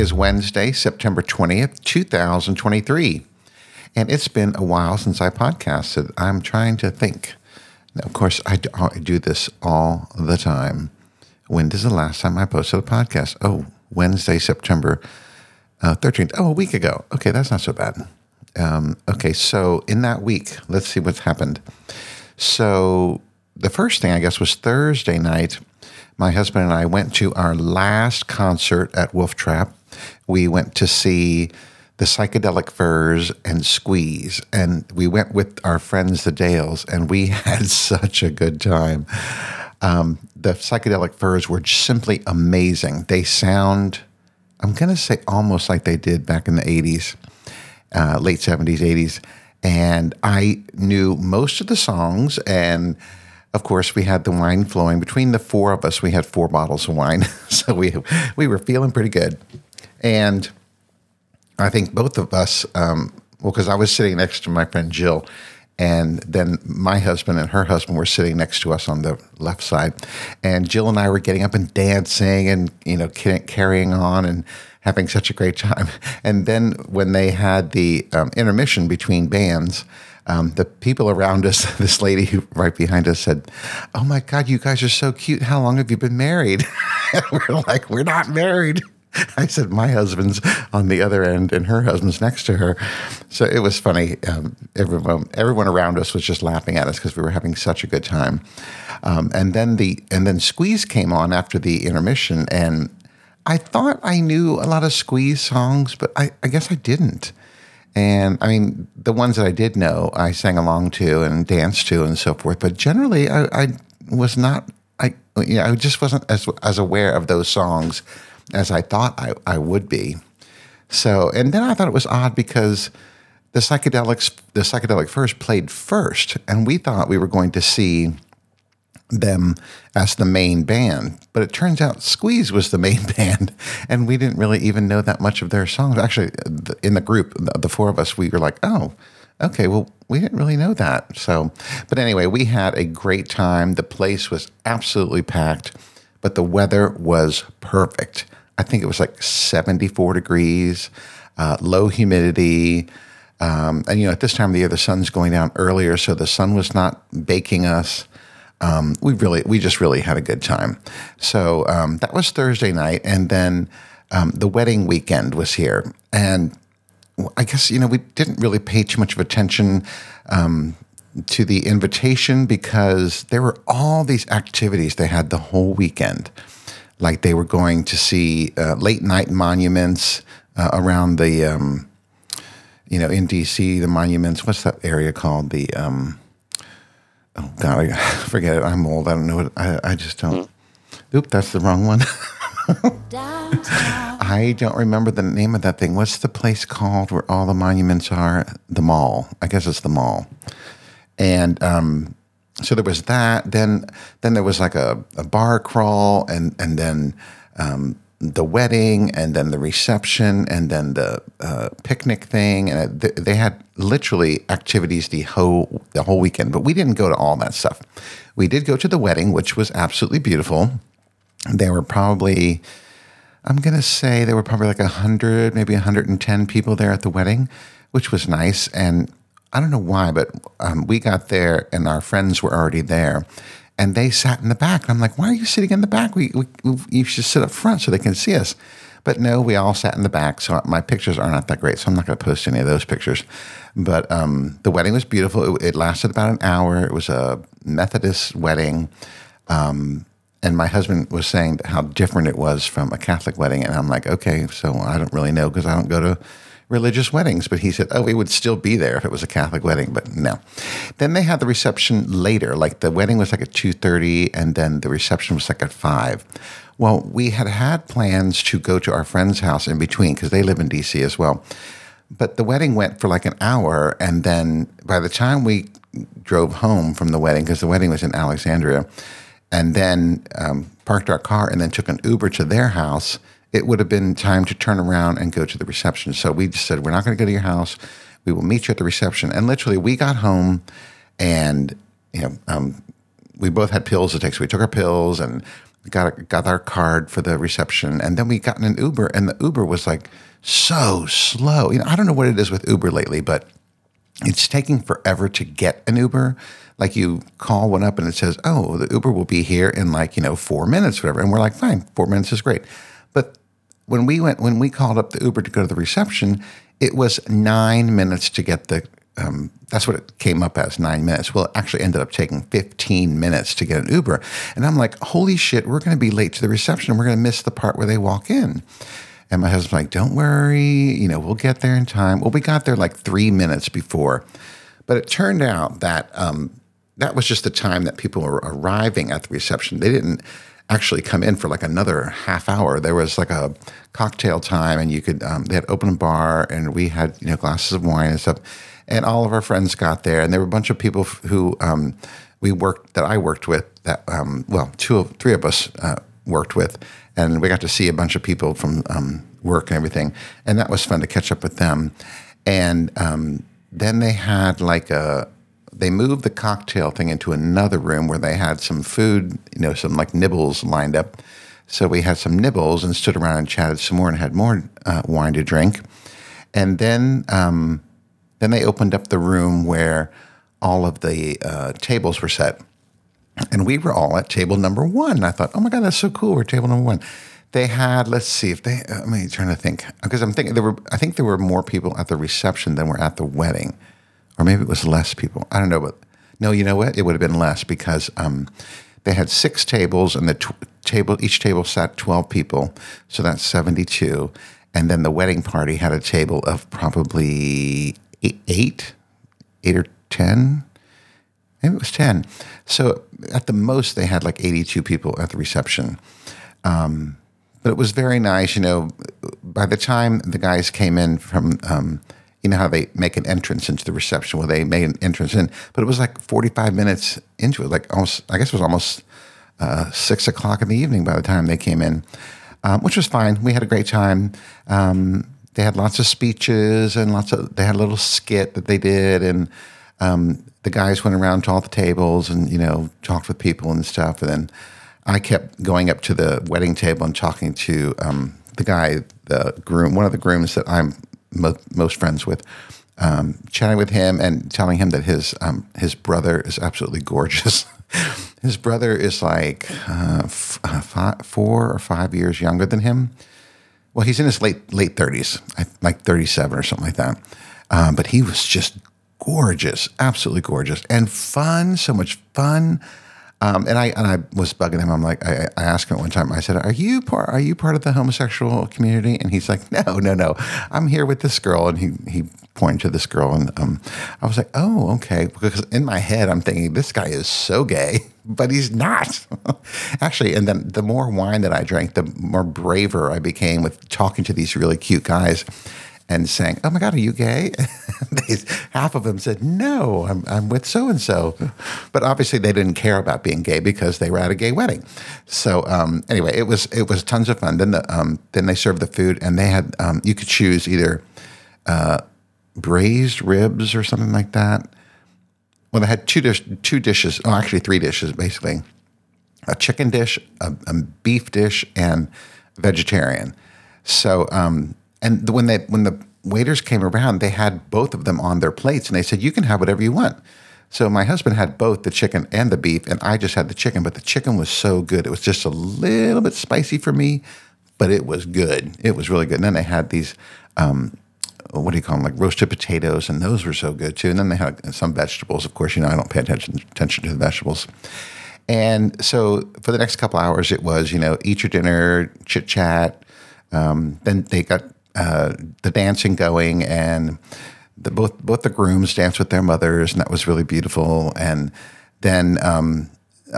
Is Wednesday, September 20th, 2023. And it's been a while since I podcasted. I'm trying to think. Now, of course, I do, I do this all the time. When is the last time I posted a podcast? Oh, Wednesday, September uh, 13th. Oh, a week ago. Okay, that's not so bad. Um, okay, so in that week, let's see what's happened. So the first thing, I guess, was Thursday night. My husband and I went to our last concert at Wolf Trap. We went to see the Psychedelic Furs and Squeeze, and we went with our friends, the Dales, and we had such a good time. Um, the Psychedelic Furs were simply amazing. They sound, I'm going to say, almost like they did back in the 80s, uh, late 70s, 80s. And I knew most of the songs and of course, we had the wine flowing. Between the four of us, we had four bottles of wine, so we we were feeling pretty good. And I think both of us, um, well, because I was sitting next to my friend Jill, and then my husband and her husband were sitting next to us on the left side, and Jill and I were getting up and dancing, and you know, carrying on and having such a great time. And then when they had the um, intermission between bands um, the people around us, this lady who right behind us said, "Oh my God, you guys are so cute! How long have you been married?" we're like, "We're not married." I said, "My husband's on the other end, and her husband's next to her." So it was funny. Um, everyone, everyone around us was just laughing at us because we were having such a good time. Um, and then the and then Squeeze came on after the intermission, and I thought I knew a lot of Squeeze songs, but I, I guess I didn't. And I mean, the ones that I did know, I sang along to and danced to and so forth. But generally, I, I was not, I, you know, I just wasn't as, as aware of those songs as I thought I, I would be. So, and then I thought it was odd because the psychedelics, the Psychedelic Furs played first, and we thought we were going to see them as the main band. But it turns out Squeeze was the main band, and we didn't really even know that much of their songs. Actually, in the group, the four of us, we were like, oh, okay, well, we didn't really know that. So, but anyway, we had a great time. The place was absolutely packed, but the weather was perfect. I think it was like 74 degrees, uh, low humidity. Um, and you know, at this time of the year, the sun's going down earlier, so the sun was not baking us um, we really, we just really had a good time. So um, that was Thursday night, and then um, the wedding weekend was here, and I guess you know we didn't really pay too much of attention um, to the invitation because there were all these activities they had the whole weekend, like they were going to see uh, late night monuments uh, around the, um, you know, in DC, the monuments. What's that area called? The um, oh God, I forget it. I'm old. I don't know what I, I just don't. Mm. Oop, that's the wrong one. I don't remember the name of that thing. What's the place called where all the monuments are? The mall. I guess it's the mall. And um, so there was that. Then then there was like a, a bar crawl, and and then um, the wedding and then the reception and then the uh, picnic thing. And they had literally activities the whole the whole weekend but we didn't go to all that stuff. We did go to the wedding which was absolutely beautiful. There were probably i'm going to say there were probably like 100 maybe 110 people there at the wedding which was nice. And i don't know why but um, we got there and our friends were already there and they sat in the back. And I'm like, why are you sitting in the back? We, we, you should sit up front so they can see us. But no, we all sat in the back. So my pictures are not that great. So I'm not going to post any of those pictures. But um, the wedding was beautiful. It, it, lasted about an hour. It was a Methodist wedding. Um, and my husband was saying how different it was from a Catholic wedding. And I'm like, okay, so I don't really know because I don't go to religious weddings. But he said, oh, we would still be there if it was a Catholic wedding, but no. Then they had the reception later. Like the wedding was like at 2.30 and then the reception was like at 5. Well, we had had plans to go to our friend's house in between because they live in D.C. as well. But the wedding went for like an hour. And then by the time we drove home from the wedding, because the wedding was in Alexandria, and then um, parked our car and then took an Uber to their house – it would have been time to turn around and go to the reception. So we just said, we're not going to go to your house. We will meet you at the reception. And literally, we got home and, you know, um, we both had pills to take. So we took our pills and got got our card for the reception, and then we got in an Uber, and the Uber was like so slow. You know, I don't know what it is with Uber lately, but it's taking forever to get an Uber. Like you call one up and it says, "Oh, the Uber will be here in like you know four minutes, whatever," and we're like, "Fine, four minutes is great." But when we went when we called up the Uber to go to the reception, it was nine minutes to get the um, that's what it came up as nine minutes. Well, it actually ended up taking 15 minutes to get an Uber. And I'm like, holy shit, we're going to be late to the reception. We're going to miss the part where they walk in. And my husband's like, don't worry, you know, we'll get there in time. Well, we got there like three minutes before. But it turned out that um, that was just the time that people were arriving at the reception. They didn't actually come in for like another half hour. There was like a cocktail time, and you could, um, they had open bar, and we had, you know, glasses of wine and stuff and all of our friends got there, and there were a bunch of people who um, we worked that I worked with. That um, well, two of three of us uh, worked with, and we got to see a bunch of people from um, work and everything, and that was fun to catch up with them. And um, then they had like a they moved the cocktail thing into another room where they had some food, you know, some like nibbles lined up. So we had some nibbles and stood around and chatted some more and had more uh, wine to drink. And then um, then they opened up the room where all of the uh, tables were set. And we were all at table number one. And I thought, oh my God, that's so cool. We're table number one. They had, let's see if they, I mean, trying to think, because I'm thinking there were, I think there were more people at the reception than were at the wedding. Or maybe it was less people. I don't know. But no, you know what? It would have been less because um, they had six tables and the table, each table sat 12 people. So that's 72. And then the wedding party had a table of probably eight, eight, eight or 10. Maybe it was 10. So at the most, they had like 82 people at the reception. Um, but it was very nice. You know, by the time the guys came in from, um, you know how they make an entrance into the reception? where they made an entrance in, but it was like 45 minutes into it, like almost, I guess it was almost uh, six o'clock in the evening by the time they came in, um, which was fine. We had a great time. Um, they had lots of speeches and lots of they had a little skit that they did and um, the guys went around to all the tables and you know talked with people and stuff and then I kept going up to the wedding table and talking to um, the guy the groom one of the grooms that I'm mo- most friends with um, chatting with him and telling him that his um, his brother is absolutely gorgeous. his brother is like uh, f- uh, five, four or five years younger than him, well, he's in his late late thirties, like thirty seven or something like that. Um, but he was just gorgeous, absolutely gorgeous, and fun. So much fun. Um, and I and I was bugging him. I'm like, I, I, asked him one time. I said, "Are you part? Are you part of the homosexual community?" And he's like, "No, no, no. I'm here with this girl." And he he pointed to this girl, and um, I was like, "Oh, okay." Because in my head, I'm thinking this guy is so gay, but he's not actually. And then the more wine that I drank, the more braver I became with talking to these really cute guys and saying, "Oh my God, are you gay?" half of them said, "No, I'm, I'm with so and so," but obviously they didn't care about being gay because they were at a gay wedding. So um, anyway, it was it was tons of fun. Then the um, then they served the food, and they had um, you could choose either uh, braised ribs or something like that. Well, they had two dish, two dishes. Oh, actually, three dishes basically: a chicken dish, a, a beef dish, and vegetarian. So um, and when they when the waiters came around, they had both of them on their plates, and they said, "You can have whatever you want." So my husband had both the chicken and the beef, and I just had the chicken. But the chicken was so good; it was just a little bit spicy for me, but it was good. It was really good. And then they had these. Um, what do you call them? Like roasted potatoes, and those were so good too. And then they had some vegetables. Of course, you know I don't pay attention attention to the vegetables. And so for the next couple hours, it was you know eat your dinner, chit chat. Um, then they got uh, the dancing going, and the, both both the grooms danced with their mothers, and that was really beautiful. And then um,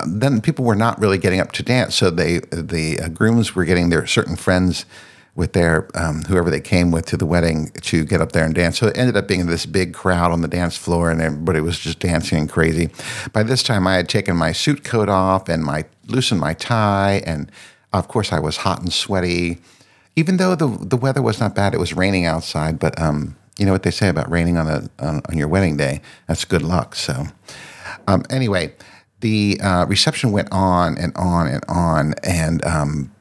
then people were not really getting up to dance, so they the uh, grooms were getting their certain friends with their um, whoever they came with to the wedding to get up there and dance. So it ended up being this big crowd on the dance floor, and everybody was just dancing and crazy. By this time, I had taken my suit coat off and my loosened my tie, and of course, I was hot and sweaty even though the the weather was not bad, it was raining outside. But um, you know what they say about raining on a on, on your wedding day? That's good luck. So um, anyway, the uh, reception went on and on and on, and um,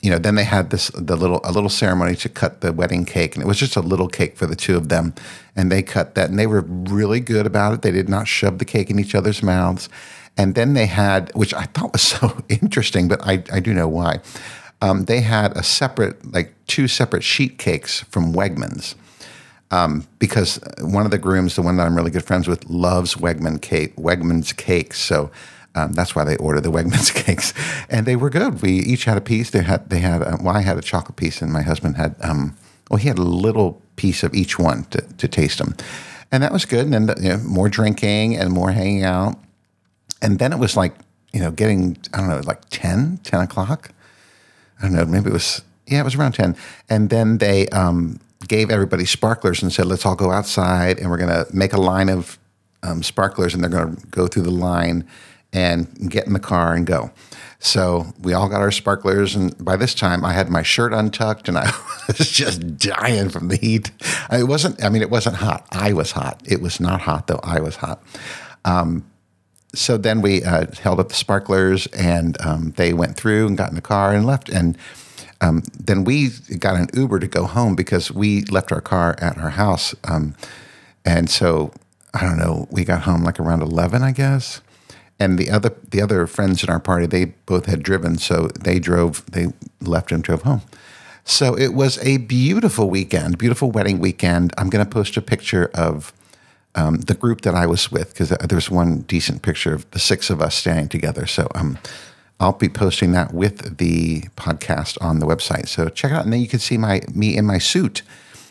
you know, then they had this the little a little ceremony to cut the wedding cake, and it was just a little cake for the two of them, and they cut that, and they were really good about it. They did not shove the cake in each other's mouths, and then they had, which I thought was so interesting, but I I do know why. Um, they had a separate, like two separate sheet cakes from Wegmans. Um, because one of the grooms, the one that I'm really good friends with, loves Wegman cake, Wegmans cakes. So um, that's why they ordered the Wegmans cakes, and they were good. We each had a piece. They had they had. Uh, well, I had a chocolate piece, and my husband had. Um, well, he had a little piece of each one to, to taste them, and that was good. And then you know, more drinking and more hanging out, and then it was like you know getting I don't know like 10, 10 o'clock. I don't know. Maybe it was yeah, it was around ten, and then they um, gave everybody sparklers and said, "Let's all go outside, and we're going to make a line of um, sparklers, and they're going to go through the line." and get in the car and go. So we all got our sparklers, and by this time I had my shirt untucked, and I was just dying from the heat. It wasn't. I mean, it wasn't hot. I was hot. It was not hot though. I was hot. Um, so then we uh, held up the sparklers, and um, they went through and got in the car and left. And um, then we got an Uber to go home because we left our car at our house. Um, and so I don't know. We got home like around eleven, I guess and the other the other friends in our party they both had driven so they drove they left and drove home so it was a beautiful weekend beautiful wedding weekend i'm going to post a picture of um, the group that i was with because there's one decent picture of the six of us standing together so um, i'll be posting that with the podcast on the website so check it out and then you can see my me in my suit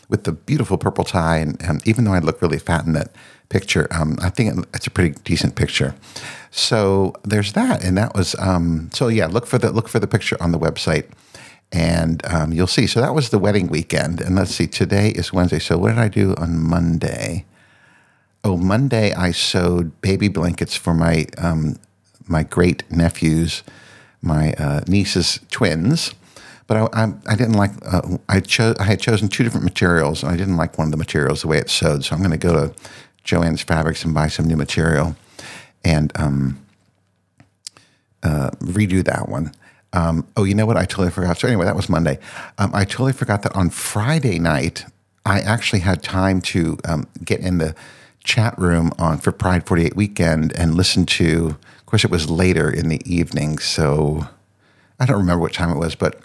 with the beautiful purple tie and, and even though i look really fat in that picture um, i think it's a pretty decent picture so there's that, and that was um, so yeah. Look for the look for the picture on the website, and um, you'll see. So that was the wedding weekend, and let's see. Today is Wednesday. So what did I do on Monday? Oh, Monday I sewed baby blankets for my um, my great nephews, my uh, niece's twins. But I, I, I didn't like. Uh, I chose. I had chosen two different materials, and I didn't like one of the materials the way it's sewed. So I'm going to go to Joann's Fabrics and buy some new material and um, uh, redo that one. Um, oh, you know what? I totally forgot. So anyway, that was Monday. Um, I totally forgot that on Friday night, I actually had time to um, get in the chat room on for Pride 48 weekend and listen to. Of course, it was later in the evening, so I don't remember what time it was, but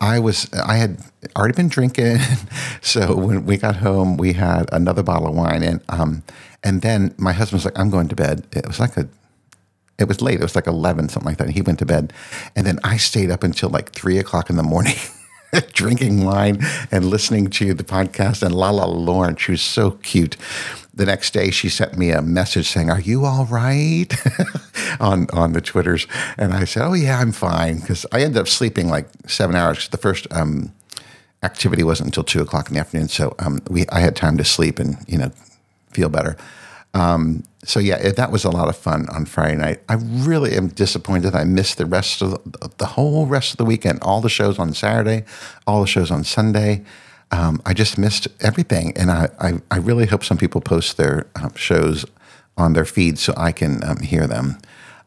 I was I had already been drinking, so when we got home, we had another bottle of wine, and um, and then my husband was like, I'm going to bed. It was like a, it was late. It was like 11, something like that. And he went to bed. And then I stayed up until like three o'clock in the morning. drinking wine and listening to the podcast and Lala Lauren. She was so cute. The next day, she sent me a message saying, "Are you all right?" on on the twitters, and I said, "Oh yeah, I'm fine." Because I ended up sleeping like seven hours. The first um, activity wasn't until two o'clock in the afternoon, so um, we I had time to sleep and you know feel better. Um, so yeah, it, that was a lot of fun on Friday night. I really am disappointed. I missed the rest of the, the, whole rest of the weekend. All the shows on Saturday, all the shows on Sunday. Um, I just missed everything, and I, I, I really hope some people post their um, shows on their feed so I can um, hear them.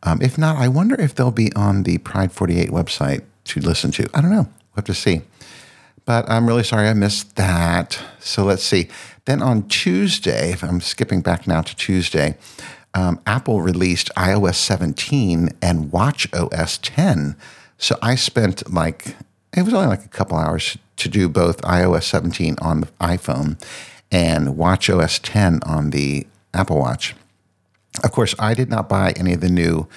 Um, if not, I wonder if they'll be on the Pride 48 website to listen to. I don't know. We'll have to see. But I'm really sorry I missed that. So let's see. Then on Tuesday, if I'm skipping back now to Tuesday, um, Apple released iOS 17 and Watch OS 10. So I spent like, it was only like a couple hours to do both iOS 17 on the iPhone and Watch OS 10 on the Apple Watch. Of course, I did not buy any of the new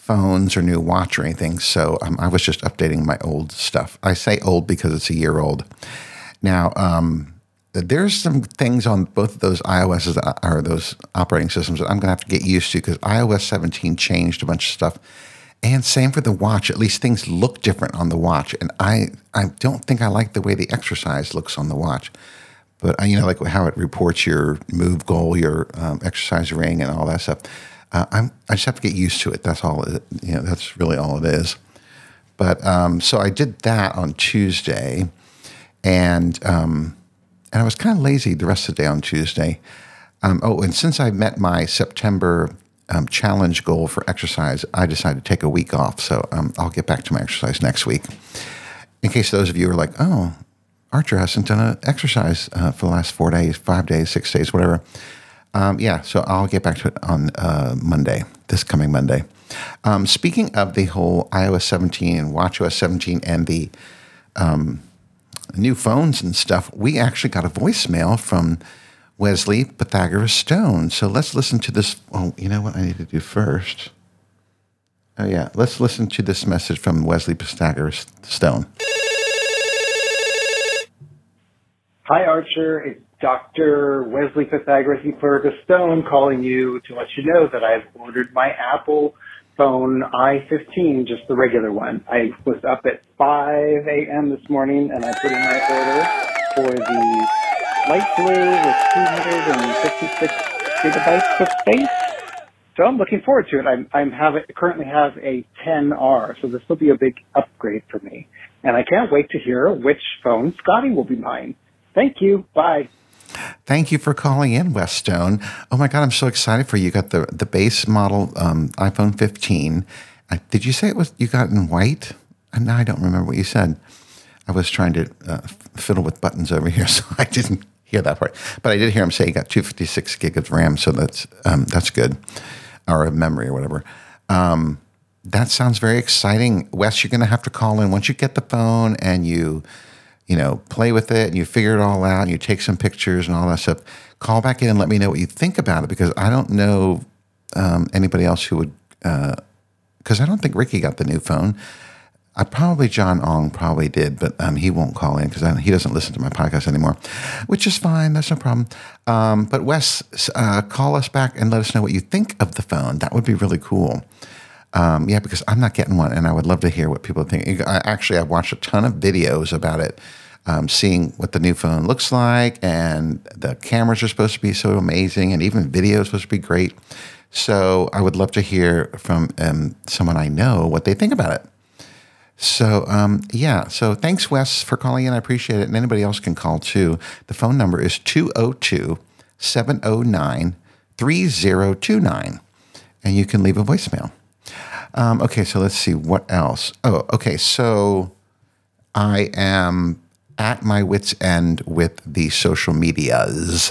phones or new watch or anything, so um, I was just updating my old stuff. I say old because it's a year old. Now, um, there's some things on both of those iOSs or those operating systems that I'm going to have to get used to because iOS 17 changed a bunch of stuff. And same for the watch. At least things look different on the watch. And I, I don't think I like the way the exercise looks on the watch. But uh, you know, like how it reports your move goal, your um, exercise ring, and all that stuff. Uh, I'm, I just have to get used to it. That's all. It, you know, that's really all it is. But um, so I did that on Tuesday, and um, and I was kind of lazy the rest of the day on Tuesday. Um, oh, and since I met my September um, challenge goal for exercise, I decided to take a week off. So um, I'll get back to my exercise next week. In case those of you are like, oh, Archer hasn't done an exercise uh, for the last four days, five days, six days, whatever. Um, yeah, so I'll get back to it on uh, Monday, this coming Monday. Um, speaking of the whole iOS 17 and WatchOS 17 and the um, new phones and stuff, we actually got a voicemail from Wesley Pythagoras Stone. So let's listen to this. Oh, you know what I need to do first? Oh, yeah. Let's listen to this message from Wesley Pythagoras Stone. Hi, Archer. It's Dr. Wesley Pythagoras Pythagoras Stone calling you to let you know that I've ordered my Apple phone i15, just the regular one. I was up at 5 a.m. this morning and I put in my order for the light blue with 256 gigabytes of space. So I'm looking forward to it. I'm, I'm have currently have a 10R, so this will be a big upgrade for me. And I can't wait to hear which phone Scotty will be buying. Thank you. Bye. Thank you for calling in, Wes Stone. Oh my God, I'm so excited for you. You got the the base model um, iPhone 15. Uh, did you say it was you got in white? And uh, now I don't remember what you said. I was trying to uh, fiddle with buttons over here, so I didn't hear that part. But I did hear him say he got 256 gig of RAM, so that's um, that's good, or memory or whatever. Um, that sounds very exciting, Wes. You're going to have to call in once you get the phone and you you know, play with it and you figure it all out and you take some pictures and all that stuff, call back in and let me know what you think about it because I don't know um, anybody else who would, because uh, I don't think Ricky got the new phone. I probably John Ong probably did, but um, he won't call in because he doesn't listen to my podcast anymore, which is fine. That's no problem. Um, but Wes, uh, call us back and let us know what you think of the phone. That would be really cool. Um, yeah, because I'm not getting one, and I would love to hear what people think. I, actually, I've watched a ton of videos about it um, seeing what the new phone looks like, and the cameras are supposed to be so amazing, and even video is supposed to be great. So I would love to hear from um, someone I know what they think about it. So um, yeah, so thanks Wes for calling in. I appreciate it, and anybody else can call too. The phone number is 202 709 3029, and you can leave a voicemail. Um, okay, so let's see what else. Oh, okay, so I am at my wits' end with the social medias.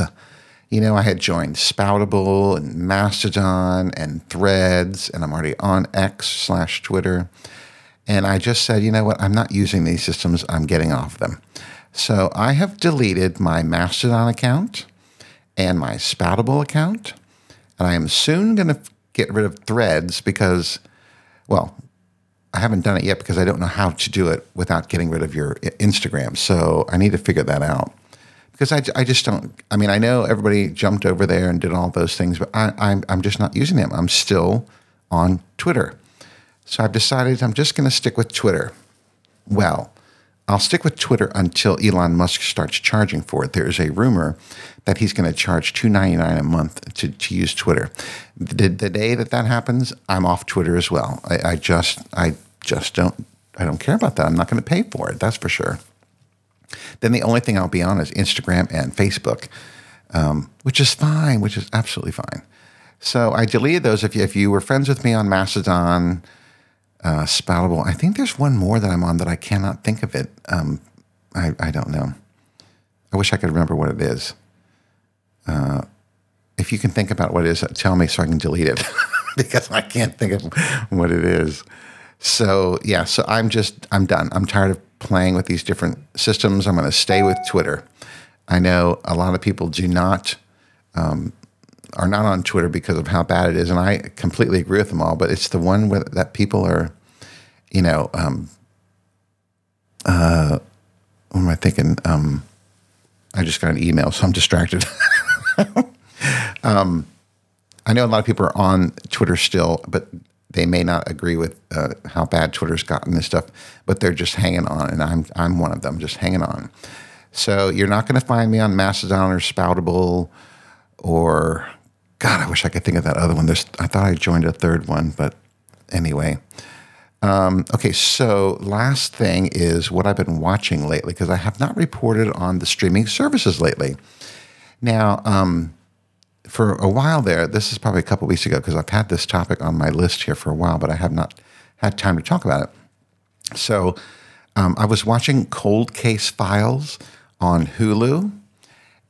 You know, I had joined Spoutable and Mastodon and Threads, and I'm already on X slash Twitter. And I just said, you know what? I'm not using these systems. I'm getting off them. So I have deleted my Mastodon account and my Spoutable account. And I am soon going to get rid of Threads because, well, I haven't done it yet because I don't know how to do it without getting rid of your Instagram. So I need to figure that out because I, I just don't. I mean, I know everybody jumped over there and did all those things, but I, I'm I'm just not using them. I'm still on Twitter. So I've decided I'm just going to stick with Twitter. Well, I'll stick with Twitter until Elon Musk starts charging for it. There is a rumor that he's going to charge two ninety nine a month to, to use Twitter. The, the day that that happens, I'm off Twitter as well. I, I just I just don't I don't care about that. I'm not going to pay for it. That's for sure. Then the only thing I'll be on is Instagram and Facebook, um, which is fine, which is absolutely fine. So I deleted those. If you, if you were friends with me on Mastodon, uh, Spoutable. I think there's one more that I'm on that I cannot think of it. Um, I, I don't know. I wish I could remember what it is. Uh, if you can think about what it is, tell me so I can delete it because I can't think of what it is. So yeah, so I'm just I'm done. I'm tired of playing with these different systems. I'm going to stay with Twitter. I know a lot of people do not um, are not on Twitter because of how bad it is, and I completely agree with them all. But it's the one where, that people are, you know, um, uh, what am I thinking? Um, I just got an email, so I'm distracted. um, I know a lot of people are on Twitter still, but they may not agree with uh, how bad Twitter's gotten and stuff. But they're just hanging on, and I'm I'm one of them, just hanging on. So you're not going to find me on Mastodon or Spoutable or God, I wish I could think of that other one. There's, I thought I joined a third one, but anyway. Um, okay, so last thing is what I've been watching lately because I have not reported on the streaming services lately. Now, um, for a while there, this is probably a couple weeks ago because I've had this topic on my list here for a while, but I have not had time to talk about it. So um, I was watching Cold Case Files on Hulu,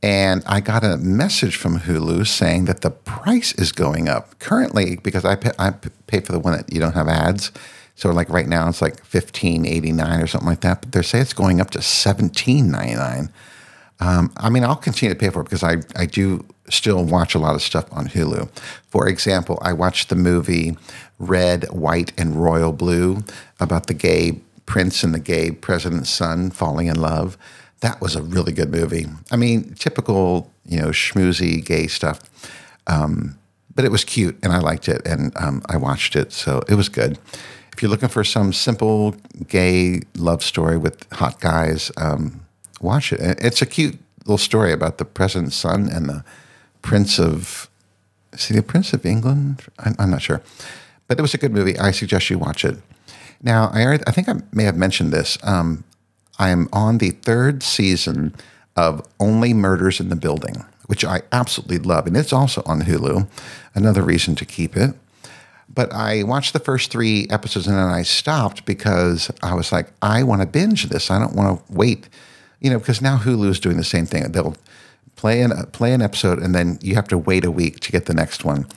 and I got a message from Hulu saying that the price is going up currently because I pay, I pay for the one that you don't have ads. So like right now it's like fifteen eighty nine or something like that. But they say it's going up to seventeen ninety nine. Um, I mean, I'll continue to pay for it because I, I do still watch a lot of stuff on Hulu. For example, I watched the movie Red, White, and Royal Blue about the gay prince and the gay president's son falling in love. That was a really good movie. I mean, typical, you know, schmoozy gay stuff. Um, but it was cute and I liked it and um, I watched it. So it was good. If you're looking for some simple gay love story with hot guys, um, watch it. It's a cute little story about the president's son and the prince of, is he the prince of England? I'm, I'm not sure. But it was a good movie. I suggest you watch it. Now, I, already, I think I may have mentioned this. Um, I am on the third season of Only Murders in the Building, which I absolutely love. And it's also on Hulu. Another reason to keep it. But I watched the first three episodes and then I stopped because I was like, I want to binge this. I don't want to wait you know, because now Hulu is doing the same thing. They'll play an play an episode, and then you have to wait a week to get the next one.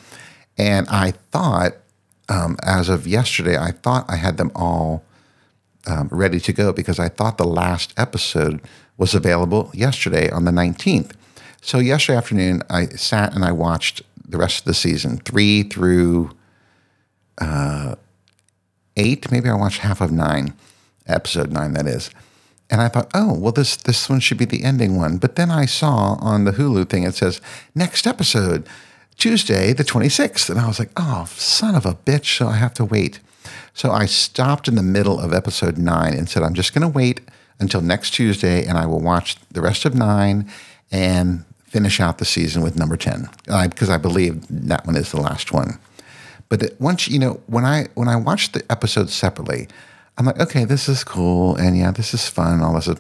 And I thought, um, as of yesterday, I thought I had them all um, ready to go because I thought the last episode was available yesterday on the nineteenth. So yesterday afternoon, I sat and I watched the rest of the season, three through uh, eight. Maybe I watched half of nine, episode nine, that is. And I thought, oh, well, this this one should be the ending one. But then I saw on the Hulu thing it says next episode, Tuesday the 26th. And I was like, oh, son of a bitch. So I have to wait. So I stopped in the middle of episode nine and said, I'm just going to wait until next Tuesday and I will watch the rest of nine and finish out the season with number 10 because I, I believe that one is the last one. But once, you know, when I when I watched the episodes separately, I'm like, okay, this is cool, and yeah, this is fun, all this.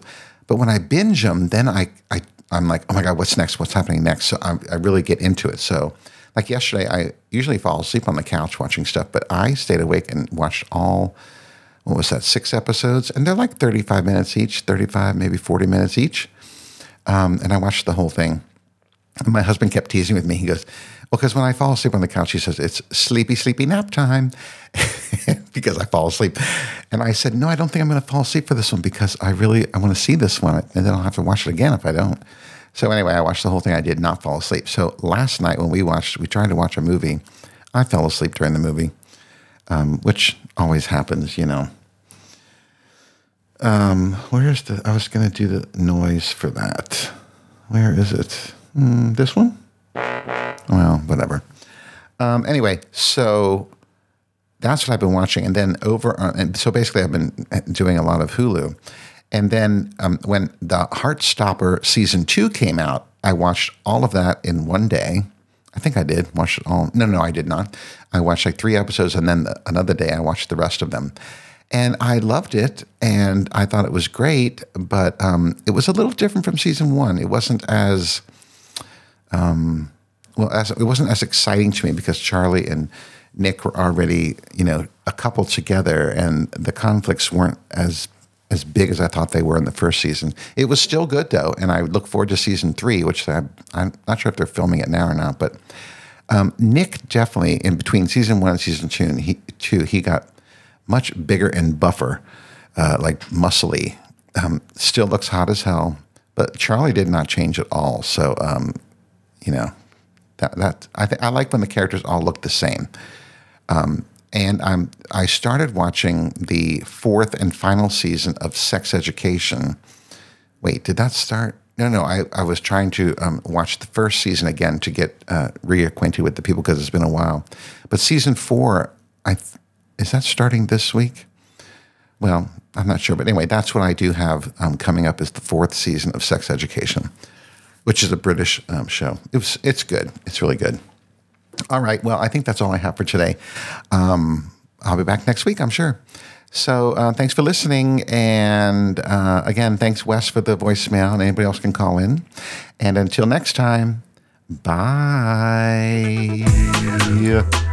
But when I binge them, then I, I I'm like, oh my god, what's next? What's happening next? So I, I really get into it. So, like yesterday, I usually fall asleep on the couch watching stuff, but I stayed awake and watched all. What was that? Six episodes, and they're like 35 minutes each, 35 maybe 40 minutes each. Um, and I watched the whole thing. And my husband kept teasing with me. He goes, "Well, because when I fall asleep on the couch, he says it's sleepy, sleepy nap time." because I fall asleep. And I said, no, I don't think I'm going to fall asleep for this one because I really I want to see this one, and then I'll have to watch it again if I don't. So anyway, I watched the whole thing. I did not fall asleep. So last night when we watched, we tried to watch a movie. I fell asleep during the movie, um, which always happens, you know. Um, where's the? I was going to do the noise for that. Where is it? Mm, this one? Well, whatever. Um, anyway, so that's what I've been watching. And then over, and so basically, I've been doing a lot of Hulu. And then um, when the Heartstopper season two came out, I watched all of that in one day. I think I did watch it all. No, no, I did not. I watched like three episodes, and then another day I watched the rest of them. And I loved it, and I thought it was great, but um, it was a little different from season one. It wasn't as um, well as it wasn't as exciting to me because Charlie and Nick were already, you know, a couple together, and the conflicts weren't as as big as I thought they were in the first season. It was still good though, and I look forward to season three, which I, am not sure if they're filming it now or not. But um, Nick definitely, in between season one and season two, he, two, he got much bigger and buffer, uh, like muscly. Um, still looks hot as hell, but Charlie did not change at all. So, um, you know, that that I I like when the characters all look the same. Um, and I'm I started watching the fourth and final season of Sex Education. Wait, did that start? No, no. I, I was trying to um, watch the first season again to get uh, reacquainted with the people because it's been a while. But season four, I th- is that starting this week? Well, I'm not sure, but anyway, that's what I do have um, coming up is the fourth season of Sex Education, which is a British um, show. It was, it's good. It's really good. All right. Well, I think that's all I have for today. Um, I'll be back next week, I'm sure. So uh, thanks for listening. And uh, again, thanks, Wes, for the voicemail. And anybody else can call in. And until next time, Bye.